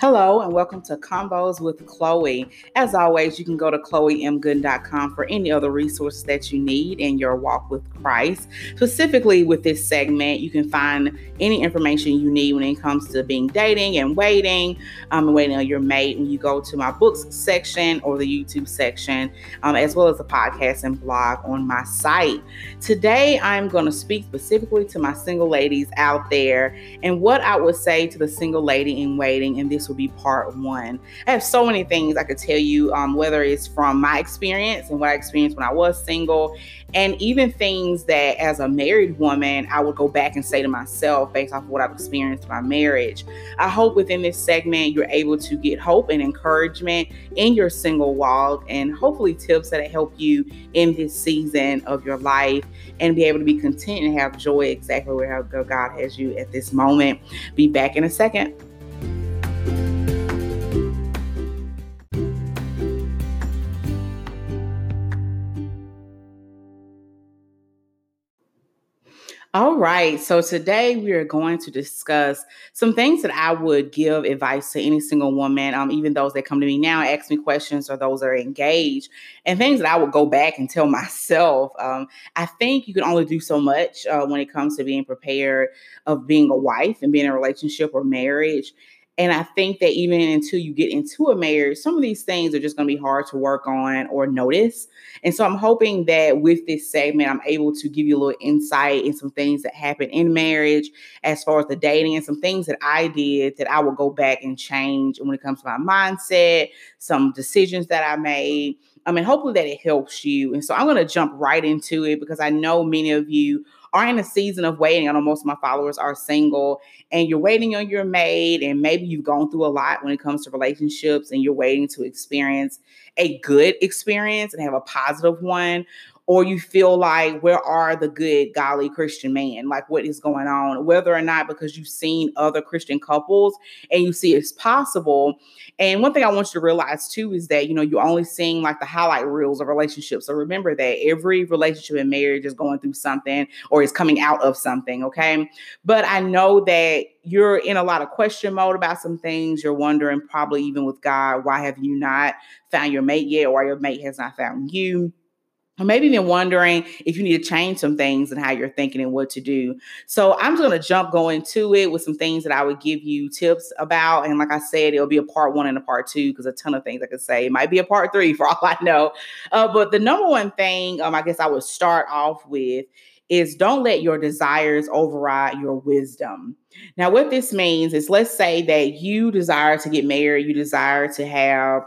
Hello, and welcome to Convos with Chloe. As always, you can go to chloemgooden.com for any other resources that you need in your walk with Christ. Specifically, with this segment, you can find any information you need when it comes to being dating and waiting, um, waiting on your mate. When you go to my books section or the YouTube section, um, as well as the podcast and blog on my site. Today, I'm going to speak specifically to my single ladies out there and what I would say to the single lady in waiting. And this will be part one. I have so many things I could tell you, um, whether it's from my experience and what I experienced when I was single, and even things that as a married woman, I would go back and say to myself based off of what I've experienced in my marriage. I hope within this segment, you're able to get hope and encouragement in your single walk and hopefully tips that help you in this season of your life and be able to be content and have joy exactly where God has you at this moment. Be back in a second. All right. So today we are going to discuss some things that I would give advice to any single woman, um, even those that come to me now, ask me questions, or those that are engaged, and things that I would go back and tell myself. Um, I think you can only do so much uh, when it comes to being prepared of being a wife and being in a relationship or marriage. And I think that even until you get into a marriage, some of these things are just going to be hard to work on or notice. And so I'm hoping that with this segment, I'm able to give you a little insight in some things that happen in marriage as far as the dating and some things that I did that I will go back and change when it comes to my mindset, some decisions that I made. I mean, hopefully that it helps you. And so I'm going to jump right into it because I know many of you are in a season of waiting. I know most of my followers are single and you're waiting on your mate, and maybe you've gone through a lot when it comes to relationships and you're waiting to experience a good experience and have a positive one or you feel like where are the good golly christian man? Like what is going on? Whether or not because you've seen other christian couples and you see it's possible. And one thing i want you to realize too is that you know you're only seeing like the highlight reels of relationships. So remember that every relationship and marriage is going through something or is coming out of something okay? But i know that you're in a lot of question mode about some things you're wondering probably even with god why have you not found your mate yet or your mate has not found you or maybe even wondering if you need to change some things and how you're thinking and what to do. So I'm just going to jump going into it with some things that I would give you tips about. And like I said, it'll be a part one and a part two because a ton of things I could say. It might be a part three for all I know. Uh, but the number one thing um, I guess I would start off with is don't let your desires override your wisdom. Now, what this means is let's say that you desire to get married, you desire to have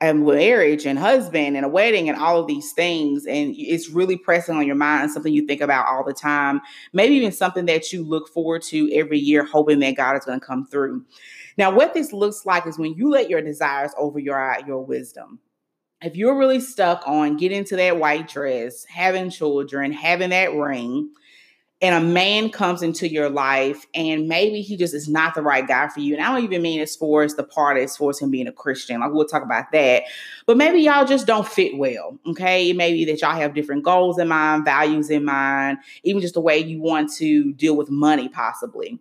a marriage and husband and a wedding and all of these things and it's really pressing on your mind something you think about all the time maybe even something that you look forward to every year hoping that god is going to come through now what this looks like is when you let your desires over your your wisdom if you're really stuck on getting to that white dress having children having that ring and a man comes into your life and maybe he just is not the right guy for you. And I don't even mean as far as the part as far as him being a Christian. Like we'll talk about that. But maybe y'all just don't fit well. Okay. Maybe that y'all have different goals in mind, values in mind, even just the way you want to deal with money, possibly.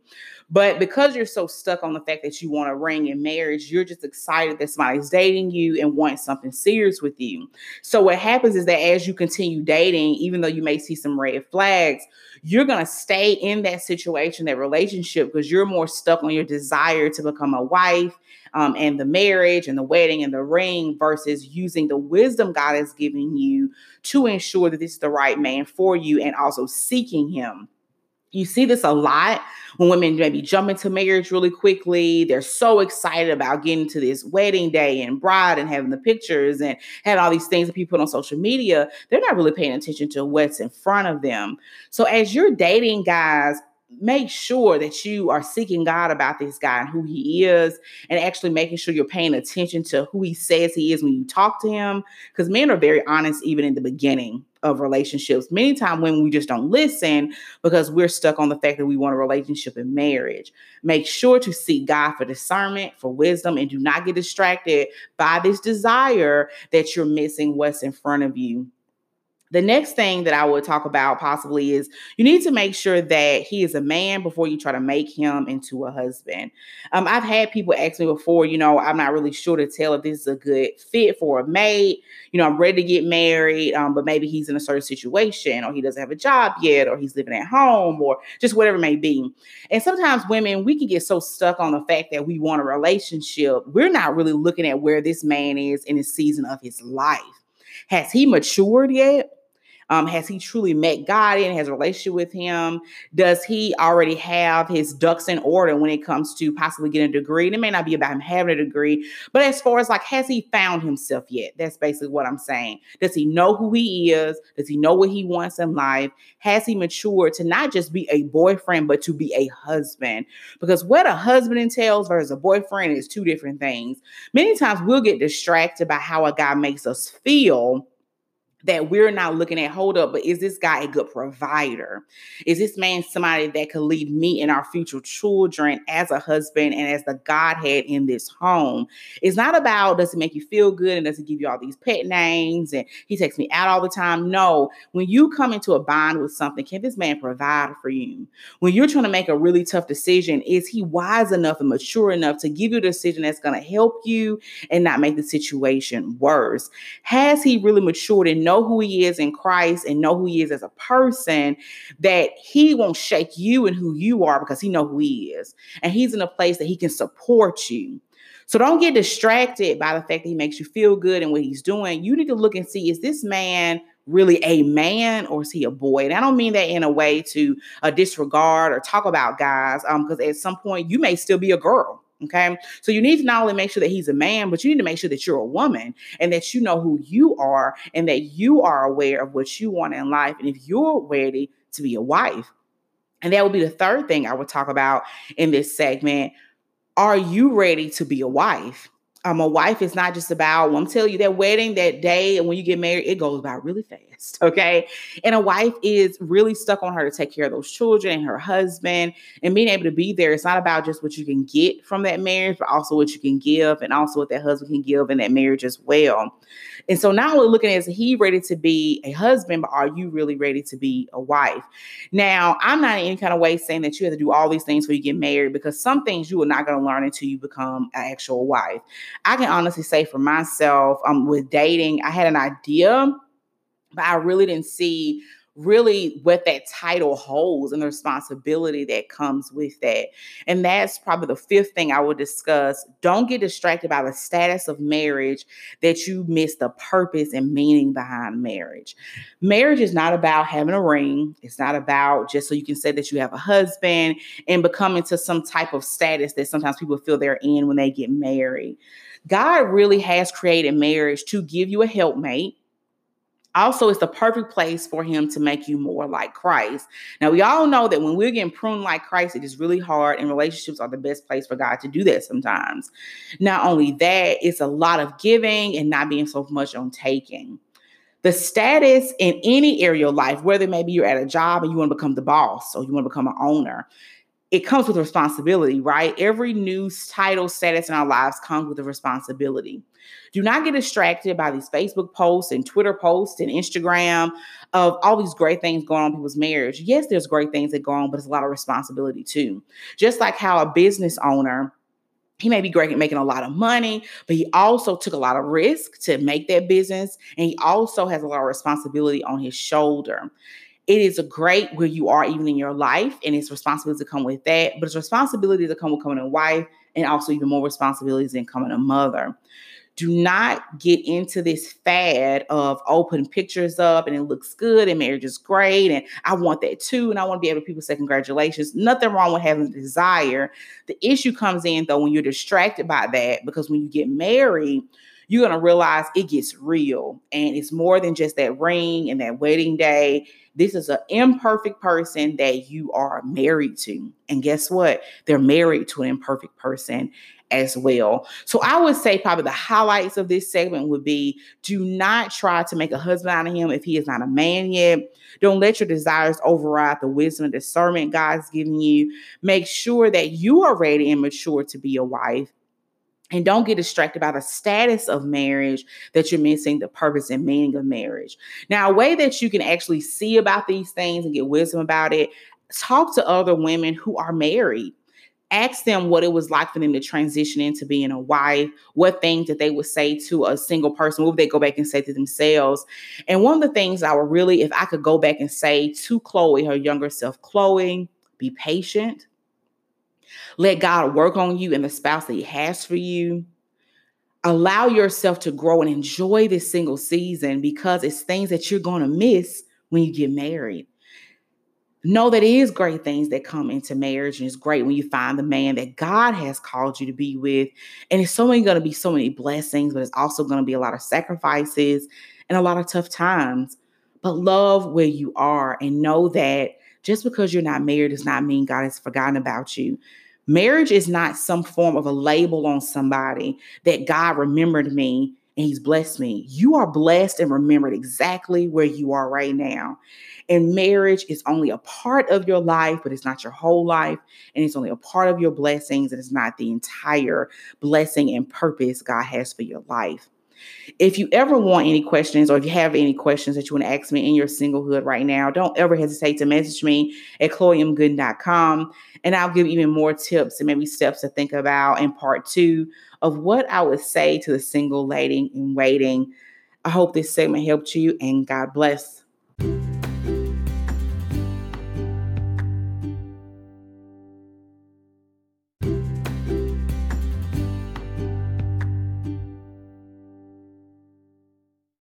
But because you're so stuck on the fact that you want a ring in marriage, you're just excited that somebody's dating you and wants something serious with you. So what happens is that as you continue dating, even though you may see some red flags, you're going to stay in that situation, that relationship, because you're more stuck on your desire to become a wife um, and the marriage and the wedding and the ring versus using the wisdom God has given you to ensure that this is the right man for you and also seeking him. You see this a lot when women maybe jump into marriage really quickly. They're so excited about getting to this wedding day and bride and having the pictures and having all these things that people put on social media. They're not really paying attention to what's in front of them. So as you're dating guys, make sure that you are seeking God about this guy and who he is, and actually making sure you're paying attention to who he says he is when you talk to him. Because men are very honest even in the beginning of relationships. Many times when we just don't listen because we're stuck on the fact that we want a relationship in marriage. Make sure to seek God for discernment, for wisdom, and do not get distracted by this desire that you're missing what's in front of you the next thing that I would talk about possibly is you need to make sure that he is a man before you try to make him into a husband. Um, I've had people ask me before, you know, I'm not really sure to tell if this is a good fit for a mate. You know, I'm ready to get married, um, but maybe he's in a certain situation or he doesn't have a job yet or he's living at home or just whatever it may be. And sometimes women, we can get so stuck on the fact that we want a relationship. We're not really looking at where this man is in his season of his life. Has he matured yet? Um, has he truly met God and has a relationship with Him? Does he already have his ducks in order when it comes to possibly getting a degree? And it may not be about him having a degree, but as far as like, has he found himself yet? That's basically what I'm saying. Does he know who he is? Does he know what he wants in life? Has he matured to not just be a boyfriend, but to be a husband? Because what a husband entails versus a boyfriend is two different things. Many times we'll get distracted by how a guy makes us feel that we're not looking at hold up but is this guy a good provider? Is this man somebody that could lead me and our future children as a husband and as the godhead in this home? It's not about does it make you feel good and does it give you all these pet names and he takes me out all the time? No. When you come into a bond with something can this man provide for you? When you're trying to make a really tough decision is he wise enough and mature enough to give you a decision that's going to help you and not make the situation worse? Has he really matured and know who he is in Christ and know who he is as a person, that he won't shake you and who you are because he know who he is. And he's in a place that he can support you. So don't get distracted by the fact that he makes you feel good and what he's doing. You need to look and see is this man really a man or is he a boy? And I don't mean that in a way to uh, disregard or talk about guys, because um, at some point you may still be a girl. Okay. So you need to not only make sure that he's a man, but you need to make sure that you're a woman and that you know who you are and that you are aware of what you want in life. And if you're ready to be a wife, and that would be the third thing I would talk about in this segment. Are you ready to be a wife? um, a wife is not just about, well, I'm telling you, that wedding, that day, and when you get married, it goes by really fast. Okay. And a wife is really stuck on her to take care of those children and her husband and being able to be there. It's not about just what you can get from that marriage, but also what you can give and also what that husband can give in that marriage as well. And so not only looking at is he ready to be a husband, but are you really ready to be a wife? Now, I'm not in any kind of way saying that you have to do all these things when you get married because some things you are not going to learn until you become an actual wife. I can honestly say for myself, um, with dating, I had an idea, but I really didn't see really what that title holds and the responsibility that comes with that. And that's probably the fifth thing I would discuss. Don't get distracted by the status of marriage that you miss the purpose and meaning behind marriage. Marriage is not about having a ring, it's not about just so you can say that you have a husband and become into some type of status that sometimes people feel they're in when they get married. God really has created marriage to give you a helpmate also, it's the perfect place for him to make you more like Christ. Now, we all know that when we're getting pruned like Christ, it is really hard, and relationships are the best place for God to do that sometimes. Not only that, it's a lot of giving and not being so much on taking. The status in any area of life, whether maybe you're at a job and you want to become the boss or you want to become an owner, it comes with responsibility, right? Every new title status in our lives comes with a responsibility. Do not get distracted by these Facebook posts and Twitter posts and Instagram of all these great things going on in people's marriage. Yes, there's great things that go on, but it's a lot of responsibility too. Just like how a business owner he may be great at making a lot of money, but he also took a lot of risk to make that business. And he also has a lot of responsibility on his shoulder it is a great where you are even in your life, and it's responsibility to come with that, but it's responsibility to come with coming a wife, and also even more responsibilities in coming a mother. Do not get into this fad of open oh, pictures up and it looks good and marriage is great and I want that too and I want to be able to people say congratulations. Nothing wrong with having a desire. The issue comes in though when you're distracted by that because when you get married, you're going to realize it gets real and it's more than just that ring and that wedding day this is an imperfect person that you are married to. And guess what? They're married to an imperfect person as well. So I would say probably the highlights of this segment would be do not try to make a husband out of him if he is not a man yet. Don't let your desires override the wisdom and discernment God's given you. Make sure that you are ready and mature to be a wife And don't get distracted by the status of marriage that you're missing the purpose and meaning of marriage. Now, a way that you can actually see about these things and get wisdom about it, talk to other women who are married. Ask them what it was like for them to transition into being a wife, what things that they would say to a single person, what would they go back and say to themselves. And one of the things I would really, if I could go back and say to Chloe, her younger self, Chloe, be patient let God work on you and the spouse that He has for you. Allow yourself to grow and enjoy this single season because it's things that you're going to miss when you get married. Know that it is great things that come into marriage, and it's great when you find the man that God has called you to be with. And it's so many going to be so many blessings, but it's also going to be a lot of sacrifices and a lot of tough times. But love where you are and know that just because you're not married does not mean God has forgotten about you. Marriage is not some form of a label on somebody that God remembered me and he's blessed me. You are blessed and remembered exactly where you are right now. And marriage is only a part of your life, but it's not your whole life. And it's only a part of your blessings, and it's not the entire blessing and purpose God has for your life. If you ever want any questions or if you have any questions that you want to ask me in your singlehood right now, don't ever hesitate to message me at chloemgooden.com and I'll give even more tips and maybe steps to think about in part two of what I would say to the single lady in waiting. I hope this segment helped you and God bless.